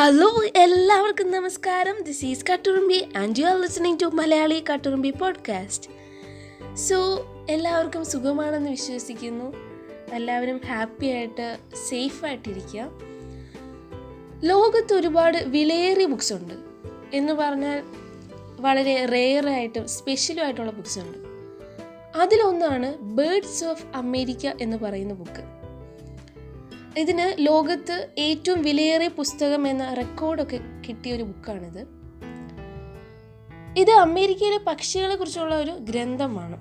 Hello എല്ലാവർക്കും നമസ്കാരം. This is Katturumbi and you are listening to Malayali Katturumbi podcast so എല്ലാവർക്കും സുഖമാണെന്ന് വിശ്വസിക്കുന്നു. എല്ലാവരും ഹാപ്പി ആയിട്ട് സേഫായിട്ടിരിക്കുക ലോകത്ത് ഒരുപാട് വിലയേറിയ ബുക്സ് ഉണ്ട്. എന്ന് പറഞ്ഞാൽ വളരെ റെയർ സ്പെഷ്യലുമായിട്ടുള്ള ബുക്സ് ഉണ്ട്. അതിലൊന്നാണ് ബേഡ്സ് ഓഫ് അമേരിക്ക എന്ന് പറയുന്ന ബുക്ക് ഇതിന് ലോകത്ത് ഏറ്റവും വിലയേറിയ പുസ്തകം എന്ന റെക്കോർഡൊക്കെ കിട്ടിയ ഒരു ബുക്കാണിത്. ഇത് അമേരിക്കയിലെ പക്ഷികളെ കുറിച്ചുള്ള ഒരു ഗ്രന്ഥമാണ്.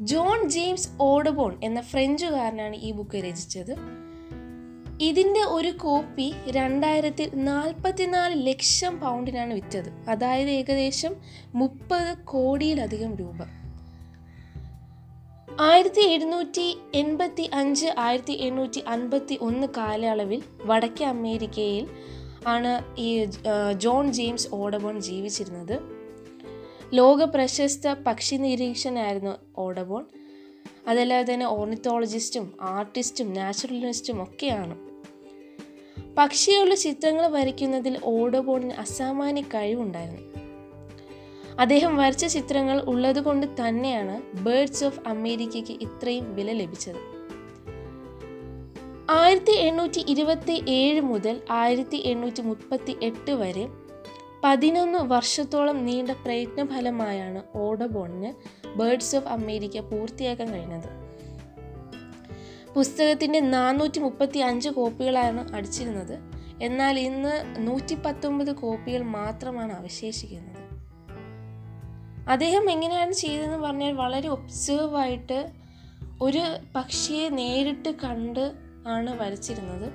ജോൺ ജെയിംസ് ഓഡബോൺ എന്ന ഫ്രഞ്ചുകാരനാണ് ഈ ബുക്ക് രചിച്ചത്. ഇതിന്റെ ഒരു കോപ്പി രണ്ടായിരത്തി നാൽപ്പത്തിനാല് ലക്ഷം പൗണ്ടിനാണ് വിറ്റത്. അതായത് ഏകദേശം മുപ്പത് കോടിയിലധികം രൂപ. ആയിരത്തി എഴുന്നൂറ്റി എൺപത്തി അഞ്ച് ആയിരത്തി എണ്ണൂറ്റി അൻപത്തി ഒന്ന് കാലയളവിൽ വടക്കേ അമേരിക്കയിൽ ആണ് ഈ ജോൺ ജെയിംസ് ഓഡബോൺ ജീവിച്ചിരുന്നത്. ലോക പ്രശസ്ത പക്ഷി നിരീക്ഷകനായിരുന്നു ഓഡബോൺ. അതല്ലാതെ തന്നെ ഓർണിത്തോളജിസ്റ്റും ആർട്ടിസ്റ്റും നാച്ചുറലിസ്റ്റും ഒക്കെയാണ്. പക്ഷികളുടെ ചിത്രങ്ങൾ വരയ്ക്കുന്നതിൽ ഓഡബോണിന് അസാമാന്യ കഴിവുണ്ടായിരുന്നു. അദ്ദേഹം വരച്ച ചിത്രങ്ങൾ ഉള്ളതുകൊണ്ട് തന്നെയാണ് ബേർഡ്സ് ഓഫ് അമേരിക്കയ്ക്ക് ഇത്രയും വില ലഭിച്ചത്. ആയിരത്തി എണ്ണൂറ്റി ഇരുപത്തി ഏഴ് മുതൽ ആയിരത്തി എണ്ണൂറ്റി മുപ്പത്തി എട്ട് വരെ പതിനൊന്ന് വർഷത്തോളം നീണ്ട പ്രയത്നഫലമായാണ് ഓഡബോണിന് ബേർഡ്സ് ഓഫ് അമേരിക്ക പൂർത്തിയാക്കാൻ കഴിഞ്ഞത്. പുസ്തകത്തിന്റെ നാനൂറ്റി മുപ്പത്തി അഞ്ച് കോപ്പികളാണ് അടിച്ചിരുന്നത്. എന്നാൽ ഇന്ന് നൂറ്റി പത്തൊമ്പത് കോപ്പികൾ മാത്രമാണ് അവശേഷിക്കുന്നത്. അദ്ദേഹം എങ്ങനെയാണ് ചെയ്തതെന്ന് പറഞ്ഞാൽ വളരെ ഒബ്സേർവ് ആയിട്ട് ഒരു പക്ഷിയെ നേരിട്ട് കണ്ട് ആണ് വരച്ചിരുന്നത്.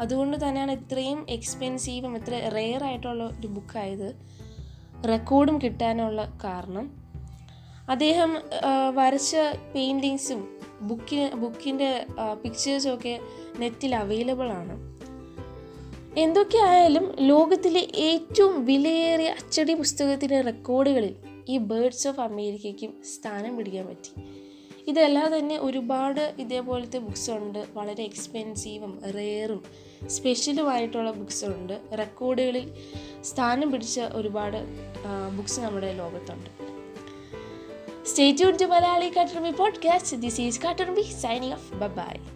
അതുകൊണ്ട് തന്നെയാണ് ഇത്രയും എക്സ്പെൻസീവും ഇത്ര റെയർ ആയിട്ടുള്ള ഒരു ബുക്കായത് റെക്കോർഡും കിട്ടാനുള്ള കാരണം. അദ്ദേഹം വരച്ച പെയിന്റിങ്സും ബുക്കി ബുക്കിന്റെ പിക്ചേഴ്സും ഒക്കെ നെറ്റിൽ അവൈലബിൾ ആണ്. എന്തൊക്കെ ആയാലും ലോകത്തിലെ ഏറ്റവും വിലയേറിയ അച്ചടി പുസ്തകത്തിന്റെ റെക്കോർഡുകളിൽ ഈ ബേർഡ്സ് ഓഫ് അമേരിക്കയ്ക്കും സ്ഥാനം പിടിക്കാൻ പറ്റി. ഇതല്ലാതെ തന്നെ ഒരുപാട് ഇതേപോലത്തെ ബുക്സ് ഉണ്ട്. വളരെ എക്സ്പെൻസീവും റെയറും സ്പെഷ്യലുമായിട്ടുള്ള ബുക്സ് ഉണ്ട്. റെക്കോർഡുകളിൽ സ്ഥാനം പിടിച്ച ഒരുപാട് ബുക്സ് നമ്മുടെ ലോകത്തുണ്ട്. Stay tune Malayali Katturumbi podcast this is Katturumbi signing off bye